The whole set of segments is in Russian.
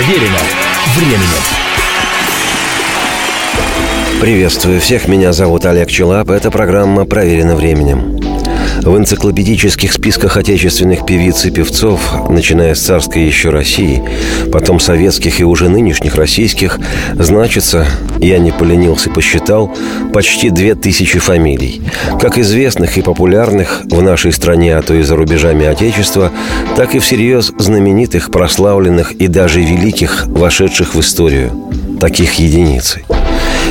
Проверено временем. Приветствую всех, меня зовут Олег Челап. Это программа «Проверено временем». В энциклопедических списках отечественных певиц и певцов, начиная с царской еще России, потом советских и уже нынешних российских, значится, я не поленился, посчитал, почти две тысячи фамилий. Как известных и популярных в нашей стране, а то и за рубежами Отечества, так и всерьез знаменитых, прославленных и даже великих, вошедших в историю. Таких единицы –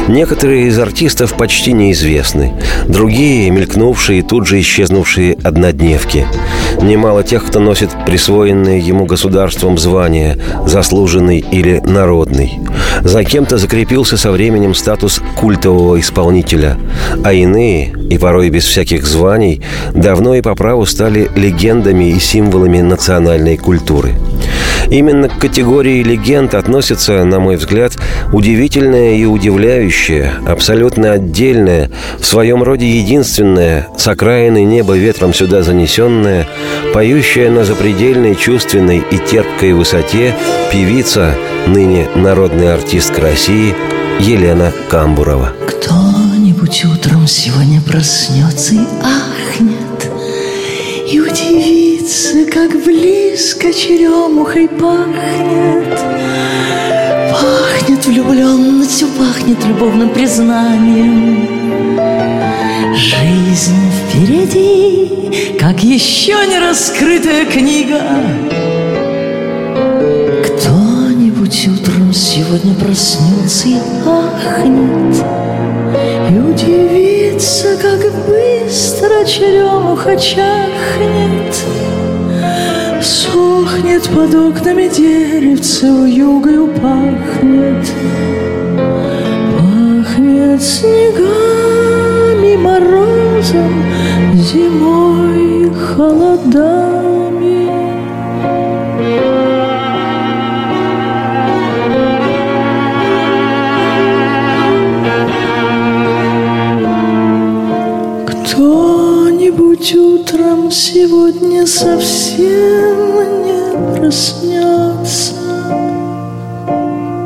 Некоторые из артистов почти неизвестны, другие – мелькнувшие и тут же исчезнувшие однодневки. Немало тех, кто носит присвоенное ему государством звание, заслуженный или народный. За кем-то закрепился со временем статус культового исполнителя, а иные, и порой без всяких званий, давно и по праву стали легендами и символами национальной культуры – Именно к категории легенд относится, на мой взгляд, удивительное и удивляющее, абсолютно отдельное, в своем роде единственное, с окраины неба ветром сюда занесенное, поющая на запредельной чувственной и терпкой высоте певица, ныне народный артистка России Елена Камбурова. Кто-нибудь утром сегодня проснется и ахнет, и удивиться, как близко черемухой пахнет. Пахнет влюбленностью, пахнет любовным признанием. Жизнь впереди, как еще не раскрытая книга. Кто-нибудь утром сегодня проснется и ахнет И удивится, как быстро черемуха чахнет Сохнет под окнами деревце, югою пахнет Пахнет снегами, морозом, зимой, холодами. Кто-нибудь утром сегодня совсем не проснется?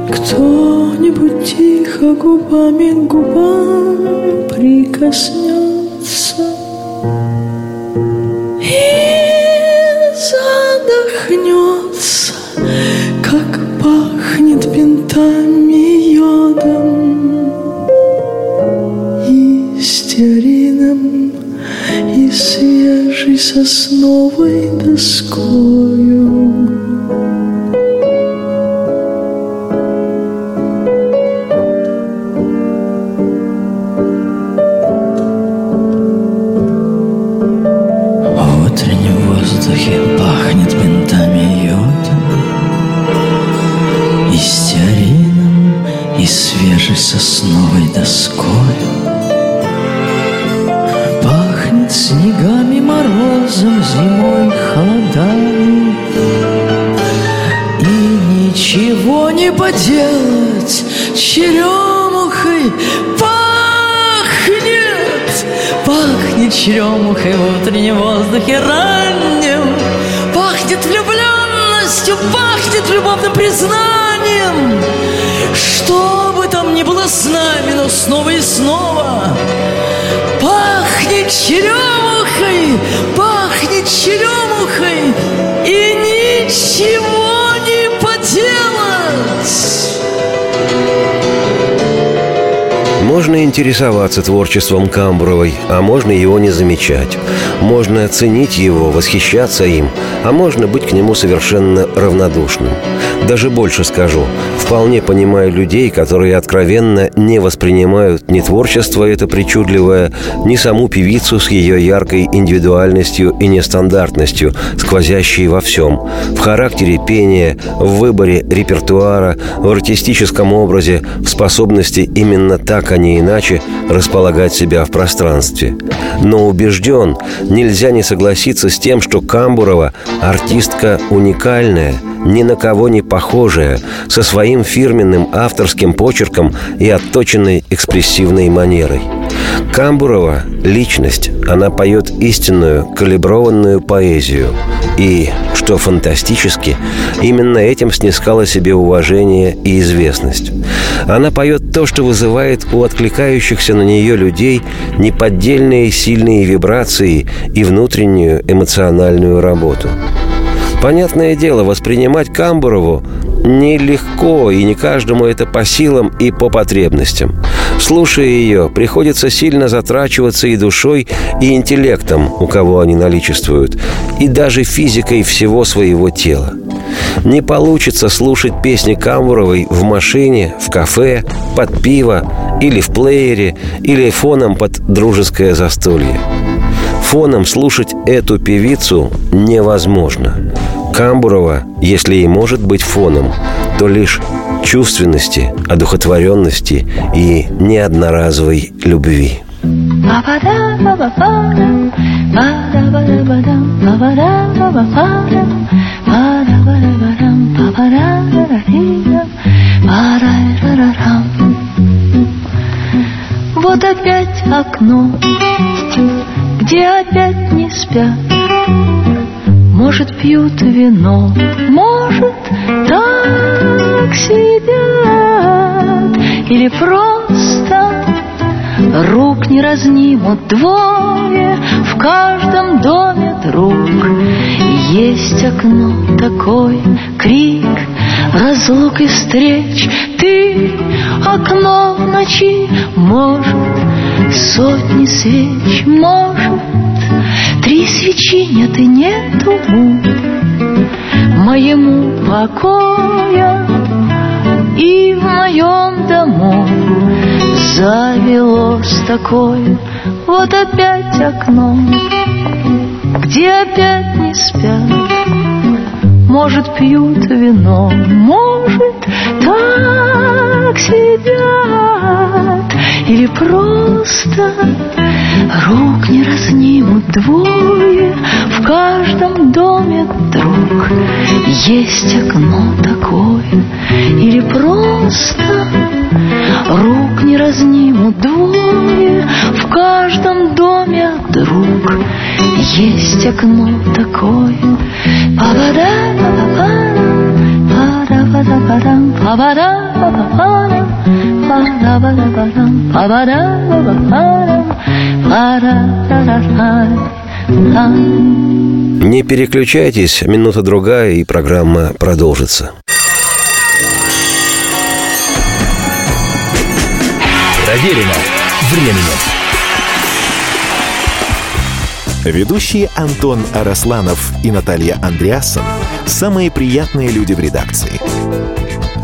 Кто-нибудь тихо губами к губам прикоснется There's no way to score you. Черемухой в утреннем воздухе раннем Пахнет влюбленностью, пахнет любовным признанием. Что бы там ни было с нами, но снова и снова Пахнет черемухой, пахнет Можно интересоваться творчеством Камбуровой, а можно его не замечать. Можно ценить его, восхищаться им, а можно быть к нему совершенно равнодушным. Даже больше скажу, вполне понимаю людей, которые откровенно не воспринимают ни творчество это причудливое, ни саму певицу с ее яркой индивидуальностью и нестандартностью, сквозящей во всем. В характере пения, в выборе репертуара, в артистическом образе, в способности именно так, а не иначе располагать себя в пространстве. Но убежден, нельзя не согласиться с тем, что Камбурова – артистка уникальная, ни на кого не похожая, со своим фирменным авторским почерком и отточенной экспрессивной манерой. Камбурова – личность. Она поет истинную, калиброванную поэзию. И, что фантастически, именно этим снискала себе уважение и известность. Она поет то, что вызывает у откликающихся на нее людей неподдельные сильные вибрации и внутреннюю эмоциональную работу. Понятное дело, воспринимать Камбурову нелегко, и не каждому это по силам и по потребностям. Слушая ее, приходится сильно затрачиваться и душой, и интеллектом, у кого они наличествуют, и даже физикой всего своего тела. Не получится слушать песни Камбуровой в машине, в кафе, под пиво, или в плеере, или фоном под дружеское застолье. Фоном слушать эту певицу невозможно. Камбурова, если и может быть фоном, то лишь чувственности, одухотворенности и неодноразовой любви. Вот опять окно, где опять не спят Может, пьют вино, может, так сидят Или просто рук не разнимут двое В каждом доме друг. Есть окно такое, крик, разлук и встреч. Ты окно в ночи, может, сотни свеч, может Три свечи нет и нету Моему покоя. И в моем дому Завелось такое. Вот опять окно Где опять не спят. Может, пьют вино Может, так сидят. Или просто Рук не разнимут двое В каждом доме друг. Есть окно такое Или просто Рук не разнимут двое В каждом доме друг. Есть окно такое. Павада, павада, павада, павада, павада, павада, павада, павада, не переключайтесь, минута-другая, и программа продолжится. Проверено временем. Ведущие Антон Арасланов и Наталья Андреасон – самые приятные люди в редакции.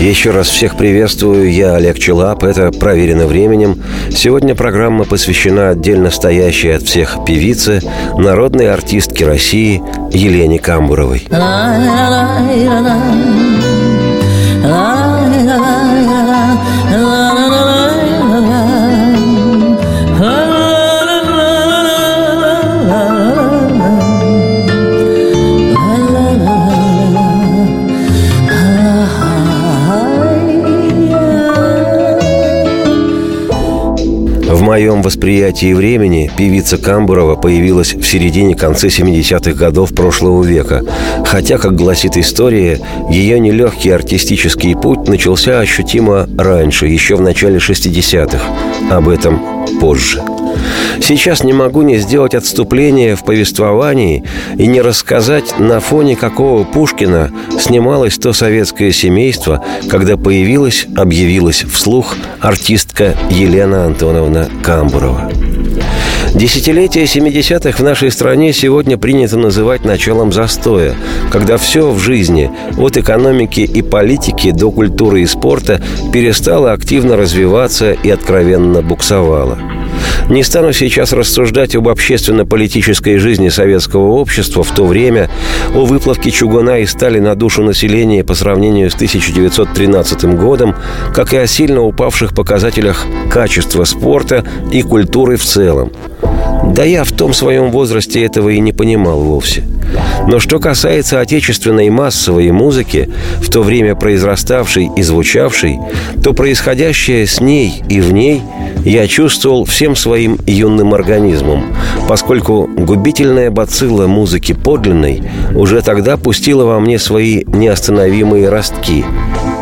Еще раз всех приветствую. Я Олег Челап. Это «Проверено временем». Сегодня программа посвящена отдельно стоящей от всех певице, народной артистке России Елене Камбуровой. Моем восприятии времени певица Камбурова появилась в середине-конце 70-х годов прошлого века, хотя, как гласит история, ее нелегкий артистический путь начался ощутимо раньше, еще в начале 60-х. Об этом позже. Сейчас не могу не сделать отступление в повествовании и не рассказать, на фоне какого Пушкина снималось то советское семейство, когда появилась, объявилась вслух артистка Елена Антоновна Камбурова. Десятилетие 70-х в нашей стране сегодня принято называть началом застоя, когда все в жизни, от экономики и политики до культуры и спорта, перестало активно развиваться и откровенно буксовало – не стану сейчас рассуждать об общественно-политической жизни советского общества в то время, о выплавке чугуна и стали на душу населения по сравнению с 1913 годом, как и о сильно упавших показателях качества спорта и культуры в целом. Да я в том своем возрасте этого и не понимал вовсе. Но что касается отечественной массовой музыки, в то время произраставшей и звучавшей, то происходящее с ней и в ней я чувствовал всем своим юным организмом, поскольку губительная бацилла музыки подлинной уже тогда пустила во мне свои неостановимые ростки,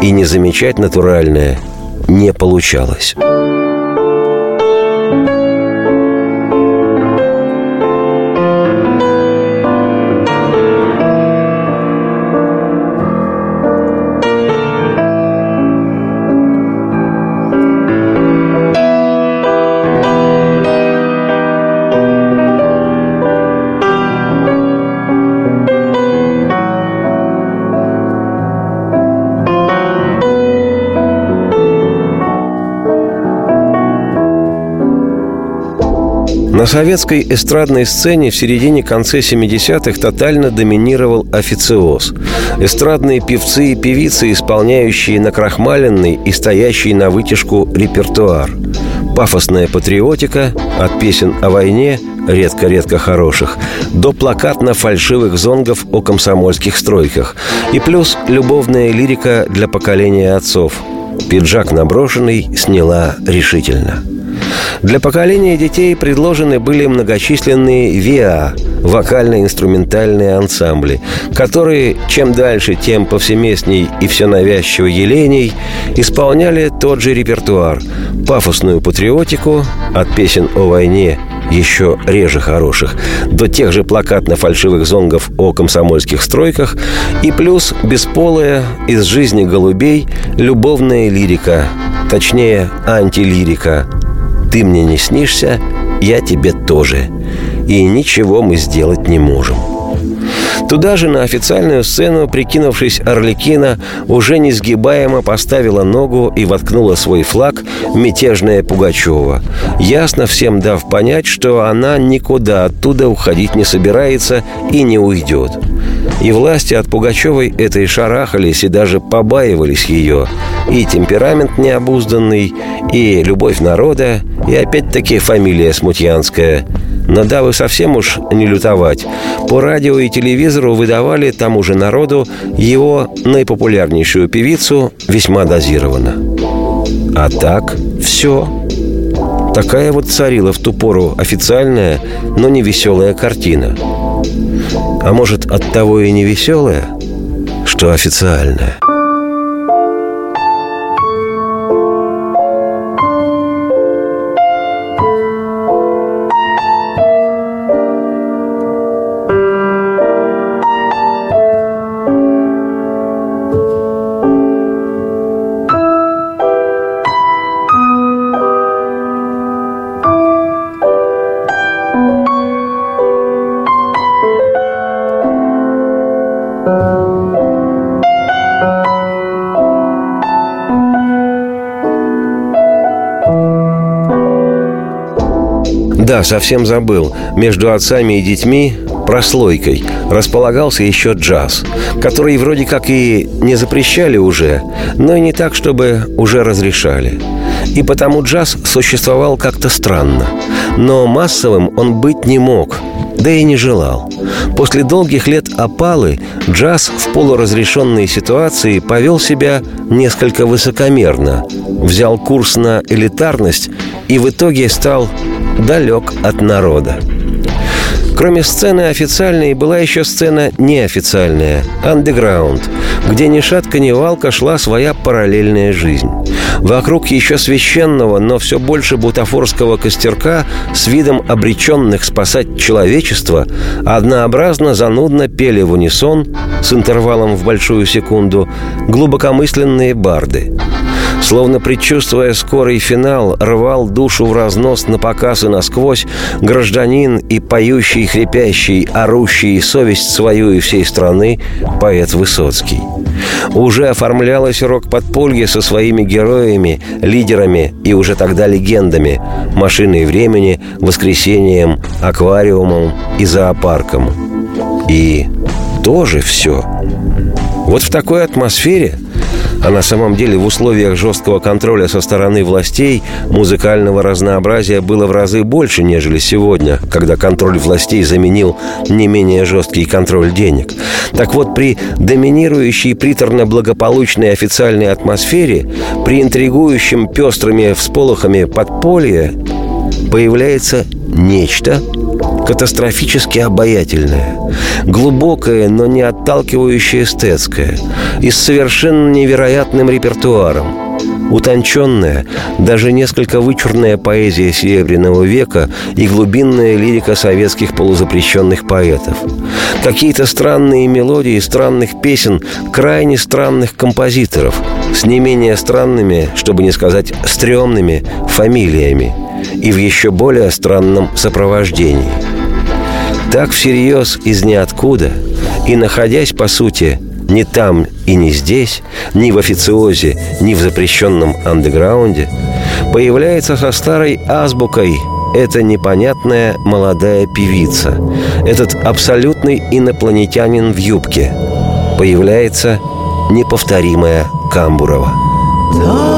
и не замечать натуральное не получалось. На советской эстрадной сцене в середине-конце 70-х тотально доминировал официоз. Эстрадные певцы и певицы, исполняющие накрахмаленный и стоящий на вытяжку репертуар. Пафосная патриотика от песен о войне, редко-редко хороших, до плакатно-фальшивых зонгов о комсомольских стройках. И плюс любовная лирика для поколения отцов. Пиджак наброшенный сняла решительно – для поколения детей предложены были многочисленные ВИА – вокально-инструментальные ансамбли, которые чем дальше, тем повсеместней и все навязчиво еленей исполняли тот же репертуар – пафосную патриотику от песен о войне еще реже хороших, до тех же плакатно-фальшивых зонгов о комсомольских стройках и плюс бесполая из жизни голубей любовная лирика, точнее антилирика – ты мне не снишься, я тебе тоже. И ничего мы сделать не можем. Туда же на официальную сцену, прикинувшись Орликина, уже несгибаемо поставила ногу и воткнула свой флаг мятежная Пугачева, ясно всем дав понять, что она никуда оттуда уходить не собирается и не уйдет. И власти от Пугачевой этой шарахались и даже побаивались ее. И темперамент необузданный, и любовь народа, и опять-таки фамилия смутьянская – но дабы совсем уж не лютовать, по радио и телевизору выдавали тому же народу его наипопулярнейшую певицу весьма дозированно. А так все. Такая вот царила в ту пору официальная, но не веселая картина. А может, от того и не веселая, что официальная. Да, совсем забыл. Между отцами и детьми прослойкой располагался еще джаз, который вроде как и не запрещали уже, но и не так, чтобы уже разрешали. И потому джаз существовал как-то странно. Но массовым он быть не мог, да и не желал. После долгих лет опалы джаз в полуразрешенной ситуации повел себя несколько высокомерно, взял курс на элитарность и в итоге стал далек от народа. Кроме сцены официальной, была еще сцена неофициальная – андеграунд, где ни шатка, ни валка шла своя параллельная жизнь. Вокруг еще священного, но все больше бутафорского костерка с видом обреченных спасать человечество однообразно занудно пели в унисон с интервалом в большую секунду глубокомысленные барды – Словно предчувствуя скорый финал, рвал душу в разнос на показ и насквозь гражданин и поющий, хрипящий, орущий совесть свою и всей страны поэт Высоцкий. Уже оформлялось рок-подполье со своими героями, лидерами и уже тогда легендами «Машиной времени», «Воскресением», «Аквариумом» и «Зоопарком». И тоже все. Вот в такой атмосфере – а на самом деле в условиях жесткого контроля со стороны властей музыкального разнообразия было в разы больше, нежели сегодня, когда контроль властей заменил не менее жесткий контроль денег. Так вот, при доминирующей приторно-благополучной официальной атмосфере, при интригующем пестрыми всполохами подполья, появляется нечто, катастрофически обаятельная, глубокая, но не отталкивающая эстетская, и с совершенно невероятным репертуаром. Утонченная, даже несколько вычурная поэзия Серебряного века и глубинная лирика советских полузапрещенных поэтов. Какие-то странные мелодии странных песен крайне странных композиторов с не менее странными, чтобы не сказать стрёмными, фамилиями и в еще более странном сопровождении – так всерьез из ниоткуда и находясь, по сути, ни там и не здесь, ни в официозе, ни в запрещенном андеграунде, появляется со старой азбукой эта непонятная молодая певица, этот абсолютный инопланетянин в юбке. Появляется неповторимая Камбурова. Так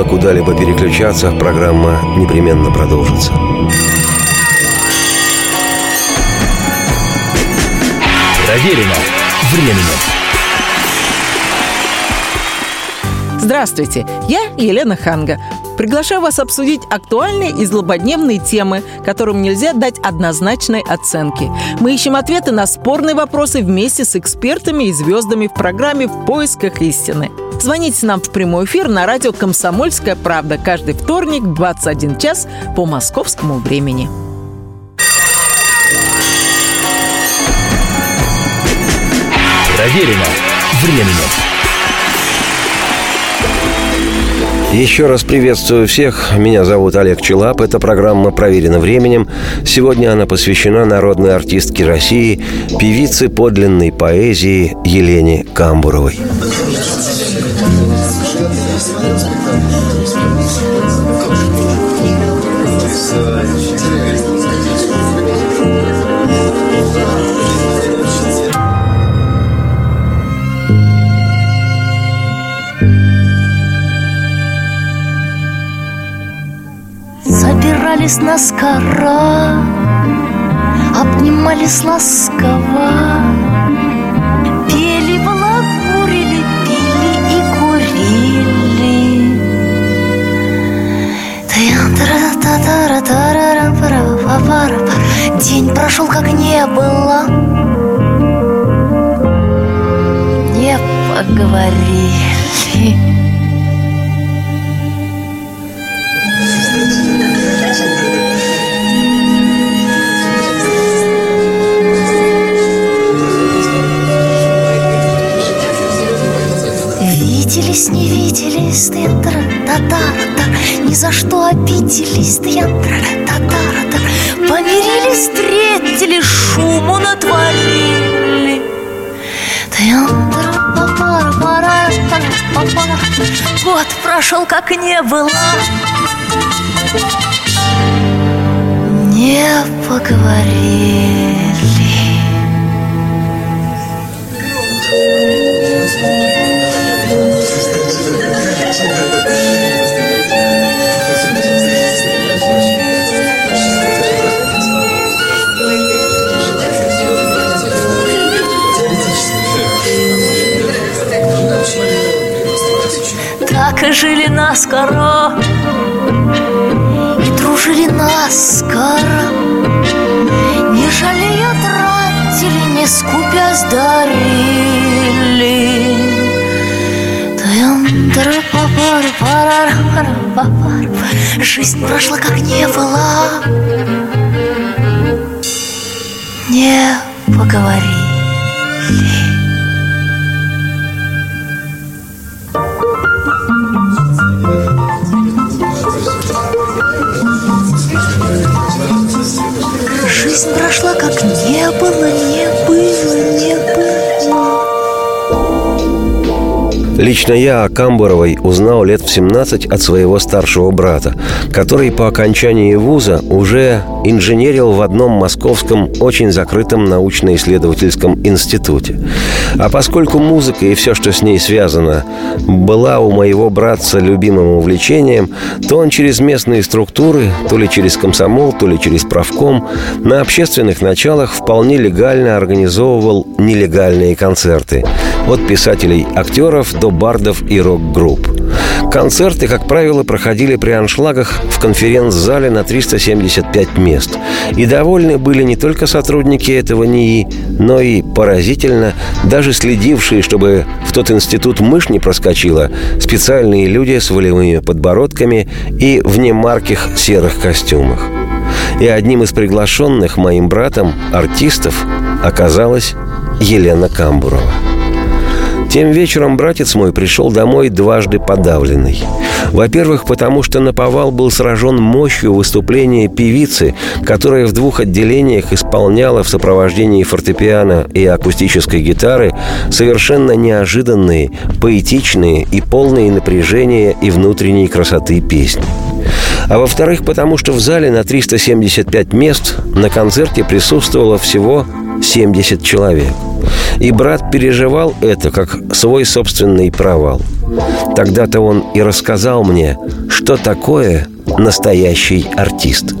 смысла куда-либо переключаться, программа непременно продолжится. Проверено временем. Здравствуйте, я Елена Ханга. Приглашаю вас обсудить актуальные и злободневные темы, которым нельзя дать однозначной оценки. Мы ищем ответы на спорные вопросы вместе с экспертами и звездами в программе «В поисках истины». Звоните нам в прямой эфир на радио «Комсомольская правда» каждый вторник в 21 час по московскому времени. Проверено временем. Еще раз приветствую всех. Меня зовут Олег Челап. Эта программа «Проверена временем». Сегодня она посвящена народной артистке России, певице подлинной поэзии Елене Камбуровой. Собирались на скора, обнимались ласково, День прошел, как не было, не поговорили. Виделись, не виделись, тендра, татара, Ни за что обиделись, тендра, татара, Помирились, встретили, шуму натворили. Год прошел, как не было. Не поговорили. И жили наскоро И дружили наскоро. Не жалея тратили, не скупясь дарили Жизнь прошла, как не была. Не поговорили Жизнь прошла, как не было, не было, Лично я о Камбуровой узнал лет в 17 от своего старшего брата, который по окончании вуза уже инженерил в одном московском очень закрытом научно-исследовательском институте. А поскольку музыка и все, что с ней связано, была у моего братца любимым увлечением, то он через местные структуры, то ли через комсомол, то ли через правком, на общественных началах вполне легально организовывал нелегальные концерты. От писателей-актеров до бардов и рок-групп. Концерты, как правило, проходили при аншлагах в конференц-зале на 375 мест. И довольны были не только сотрудники этого НИИ, но и, поразительно, даже следившие, чтобы в тот институт мышь не проскочила, специальные люди с волевыми подбородками и в немарких серых костюмах. И одним из приглашенных моим братом артистов оказалась Елена Камбурова. Тем вечером братец мой пришел домой дважды подавленный. Во-первых, потому что наповал был сражен мощью выступления певицы, которая в двух отделениях исполняла в сопровождении фортепиано и акустической гитары совершенно неожиданные, поэтичные и полные напряжения и внутренней красоты песни. А во-вторых, потому что в зале на 375 мест на концерте присутствовало всего 70 человек. И брат переживал это как свой собственный провал. Тогда-то он и рассказал мне, что такое настоящий артист.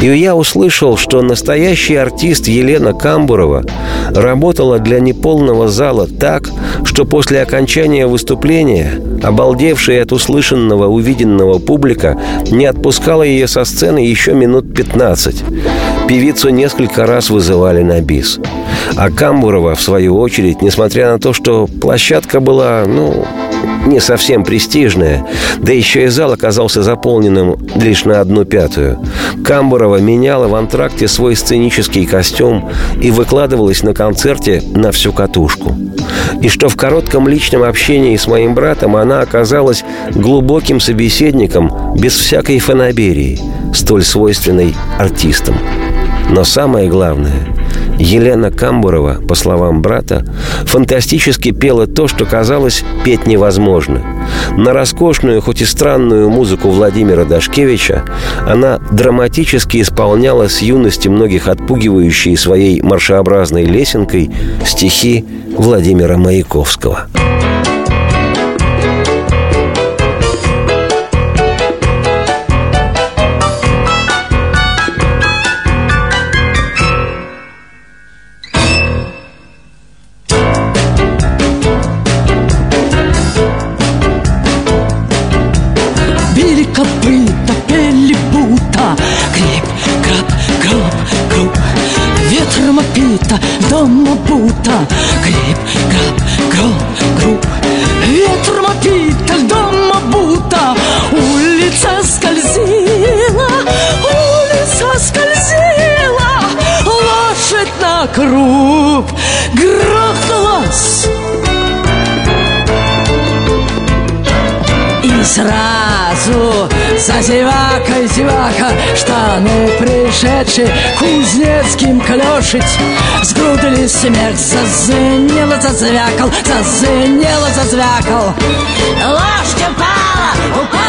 И я услышал, что настоящий артист Елена Камбурова работала для неполного зала так, что после окончания выступления Обалдевшая от услышанного, увиденного публика не отпускала ее со сцены еще минут 15. Певицу несколько раз вызывали на бис. А Камбурова, в свою очередь, несмотря на то, что площадка была, ну, не совсем престижная, да еще и зал оказался заполненным лишь на одну пятую. Камбурова меняла в антракте свой сценический костюм и выкладывалась на концерте на всю катушку. И что в коротком личном общении с моим братом она оказалась глубоким собеседником без всякой фанаберии, столь свойственной артистам. Но самое главное – Елена Камбурова, по словам брата, фантастически пела то, что казалось петь невозможно. На роскошную, хоть и странную музыку Владимира Дашкевича она драматически исполняла с юности многих отпугивающие своей маршеобразной лесенкой стихи Владимира Маяковского. сразу Зазевака, зевака, штаны пришедшие Кузнецким клешить Сгрудили смерть, зазвенело, зазвякал Зазвенело, зазвякал. Ложь упала, упала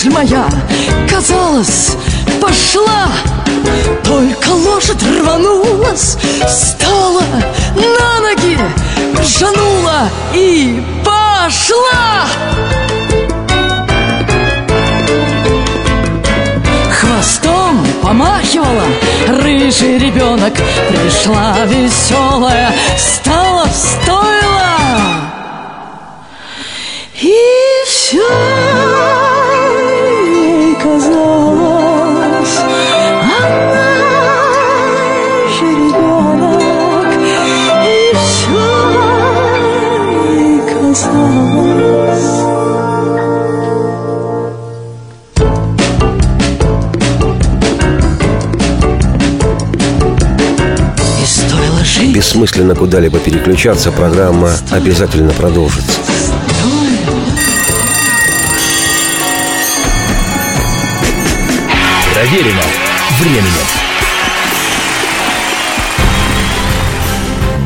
мысль моя, казалось, пошла. Только лошадь рванулась, встала на ноги Ржанула и пошла. Хвостом помахивала Рыжий ребенок Пришла веселая Стала в стойло И все Бессмысленно куда-либо переключаться, программа обязательно продолжится. Проверено временем.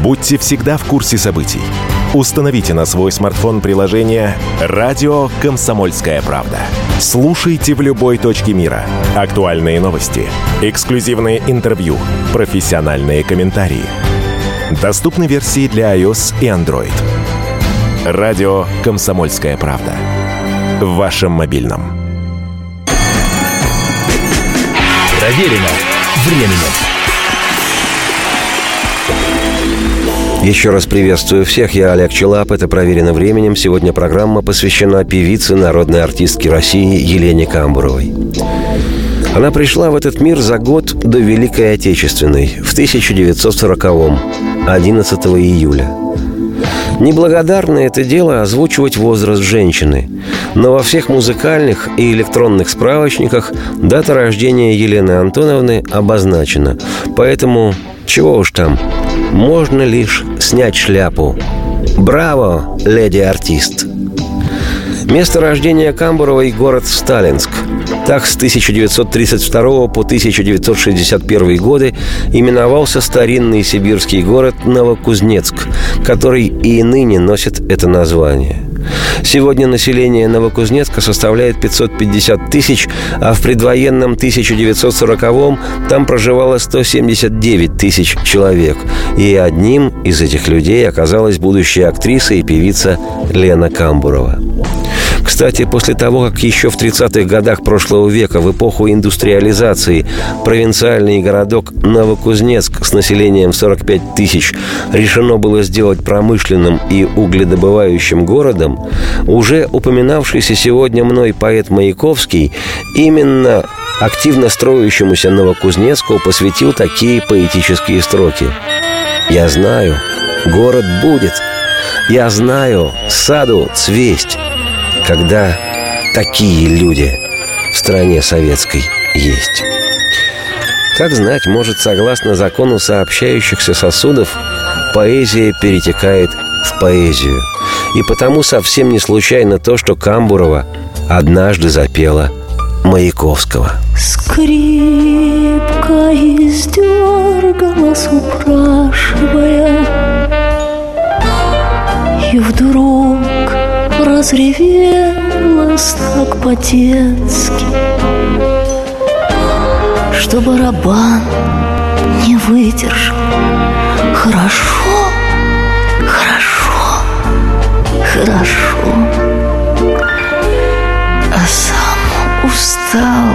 Будьте всегда в курсе событий. Установите на свой смартфон приложение «Радио Комсомольская правда». Слушайте в любой точке мира. Актуальные новости, эксклюзивные интервью, профессиональные комментарии. Доступны версии для iOS и Android. «Радио Комсомольская правда». В вашем мобильном. Проверено временем. Еще раз приветствую всех, я Олег Челап, это «Проверено временем». Сегодня программа посвящена певице, народной артистке России Елене Камбуровой. Она пришла в этот мир за год до Великой Отечественной, в 1940-м, 11 июля. Неблагодарно это дело озвучивать возраст женщины, но во всех музыкальных и электронных справочниках дата рождения Елены Антоновны обозначена. Поэтому, чего уж там, можно лишь снять шляпу. Браво, леди-артист! Место рождения Камбуровой – город Сталинск. Так с 1932 по 1961 годы именовался старинный сибирский город Новокузнецк, который и ныне носит это название. Сегодня население Новокузнецка составляет 550 тысяч, а в предвоенном 1940-м там проживало 179 тысяч человек. И одним из этих людей оказалась будущая актриса и певица Лена Камбурова. Кстати, после того, как еще в 30-х годах прошлого века, в эпоху индустриализации, провинциальный городок Новокузнецк с населением в 45 тысяч решено было сделать промышленным и угледобывающим городом, уже упоминавшийся сегодня мной поэт Маяковский именно активно строящемуся Новокузнецку посвятил такие поэтические строки. «Я знаю, город будет, я знаю, саду цвесть, когда такие люди в стране советской есть. Как знать, может, согласно закону сообщающихся сосудов, поэзия перетекает в поэзию. И потому совсем не случайно то, что Камбурова однажды запела Маяковского. Скрипка издергалась, упрашивая И вдруг разревелась так по-детски Что барабан не выдержал. Хорошо, хорошо, хорошо. А сам устал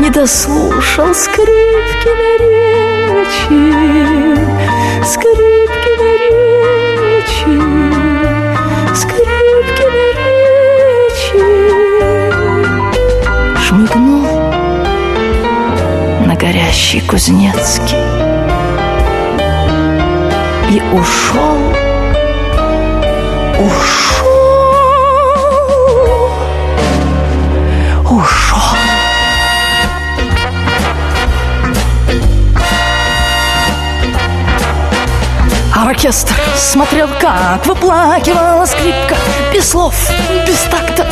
Не дослушал скрипки на речи Скрипки горящий Кузнецкий. И ушел Ушел Оркестр смотрел, как выплакивала скрипка. Без слов, без такта.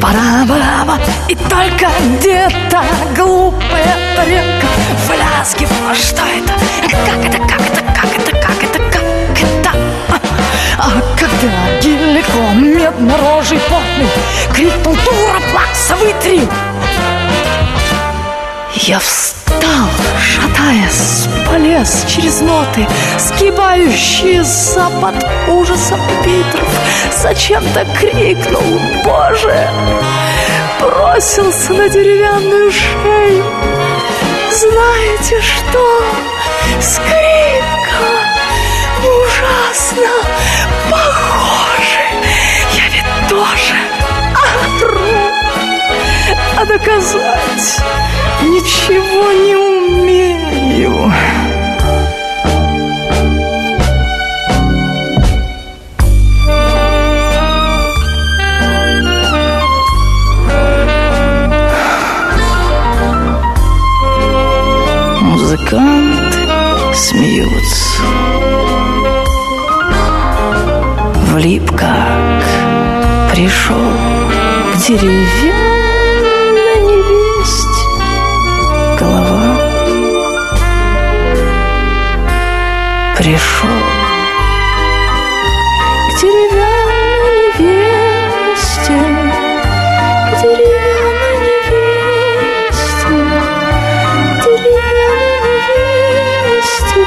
Пара бараба И только где-то глупая тарелка. Вляскивала, что это? Как, это как, это как, это как, это как, это? А когда Гелико, медно-рожий потный Крикнул дура, плакса, вытри Я встал шатаясь, полез через ноты Сгибающие запад ужасом Питров Зачем-то крикнул «Боже!» Бросился на деревянную шею Знаете что? Скрипка ужасно похожи. Я ведь тоже ору, а доказать ничего не умею. Музыканты смеются. Влип как пришел к деревянной Пришел к деревянной невесте, к деревянной невесте, к деревянной невесте.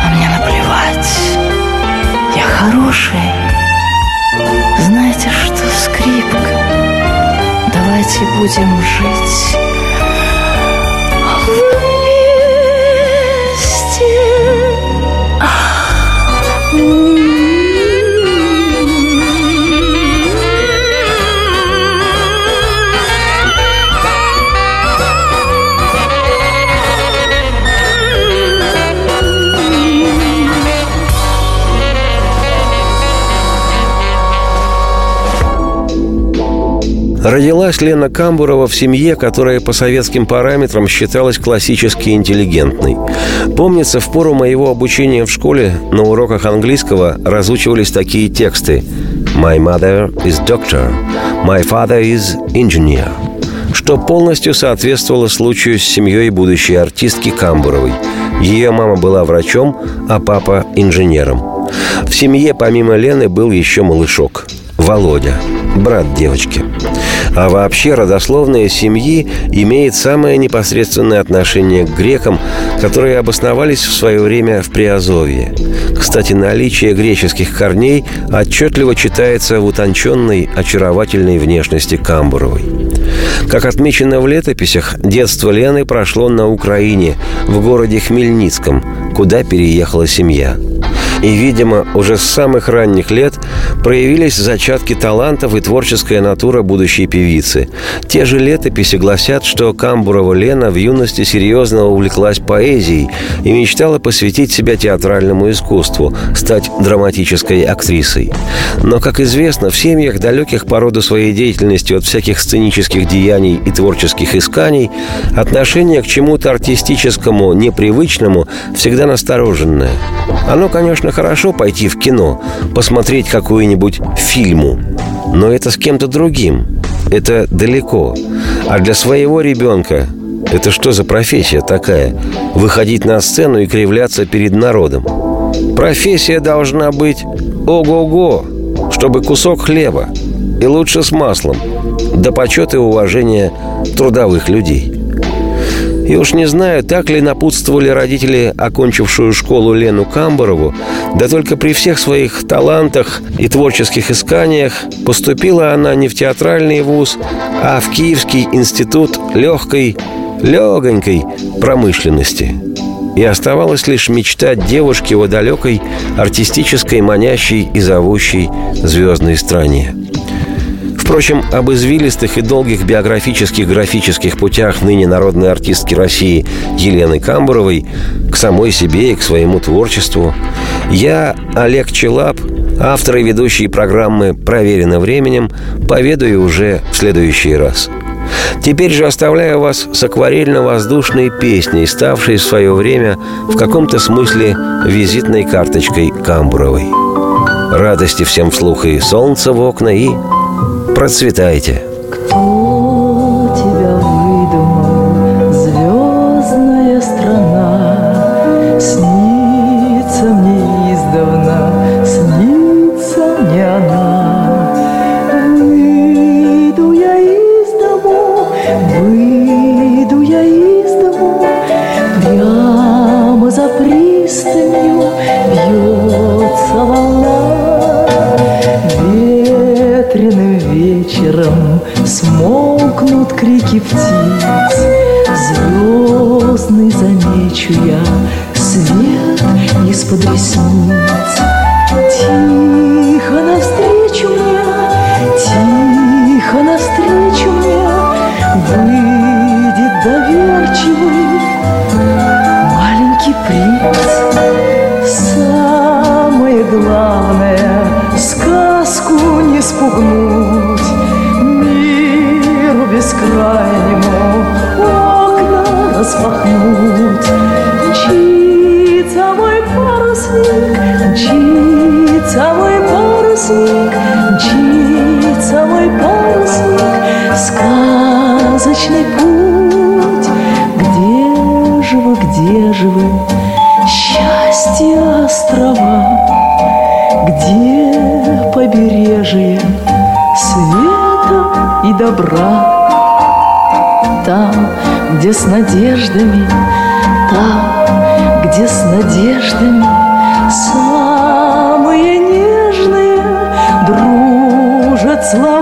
А мне наплевать, я хороший. Знаете что, скрипка, давайте будем жить Родилась Лена Камбурова в семье, которая по советским параметрам считалась классически интеллигентной. Помнится, в пору моего обучения в школе на уроках английского разучивались такие тексты «My mother is doctor», «My father is engineer», что полностью соответствовало случаю с семьей будущей артистки Камбуровой. Ее мама была врачом, а папа – инженером. В семье помимо Лены был еще малышок – Володя, брат девочки. А вообще родословная семьи имеет самое непосредственное отношение к грекам, которые обосновались в свое время в Приазовье. Кстати, наличие греческих корней отчетливо читается в утонченной, очаровательной внешности Камбуровой. Как отмечено в летописях, детство Лены прошло на Украине, в городе Хмельницком, куда переехала семья – и, видимо, уже с самых ранних лет проявились зачатки талантов и творческая натура будущей певицы. Те же летописи гласят, что Камбурова Лена в юности серьезно увлеклась поэзией и мечтала посвятить себя театральному искусству, стать драматической актрисой. Но, как известно, в семьях, далеких по роду своей деятельности от всяких сценических деяний и творческих исканий, отношение к чему-то артистическому, непривычному всегда настороженное. Оно, конечно, хорошо пойти в кино, посмотреть какую-нибудь фильму, но это с кем-то другим. Это далеко. А для своего ребенка это что за профессия такая? Выходить на сцену и кривляться перед народом. Профессия должна быть ого-го, чтобы кусок хлеба. И лучше с маслом. До почета и уважения трудовых людей. И уж не знаю, так ли напутствовали родители, окончившую школу Лену Камборову, да только при всех своих талантах и творческих исканиях поступила она не в театральный вуз, а в Киевский институт легкой, легонькой промышленности. И оставалось лишь мечтать девушке о далекой, артистической, манящей и зовущей звездной стране. Впрочем, об извилистых и долгих биографических графических путях ныне народной артистки России Елены Камбуровой к самой себе и к своему творчеству я, Олег Челап, автор и ведущий программы «Проверено временем», поведаю уже в следующий раз. Теперь же оставляю вас с акварельно-воздушной песней, ставшей в свое время в каком-то смысле визитной карточкой Камбуровой. Радости всем вслух и солнца в окна, и Процветайте! Кто Звездный замечу я свет из-под ресниц. Тихо навстречу мне, тихо навстречу мне Выйдет доверчивый маленький принц. Самое главное — сказку не спугнуть. Миру бескрайнему окна распахнуть Мчится мой парусник, мчится мой парусник Мчится мой парусник. Сказочный путь. Где же вы, где же вы, счастье острова. Где побережье света и добра где с надеждами, там, где с надеждами Самые нежные дружат слова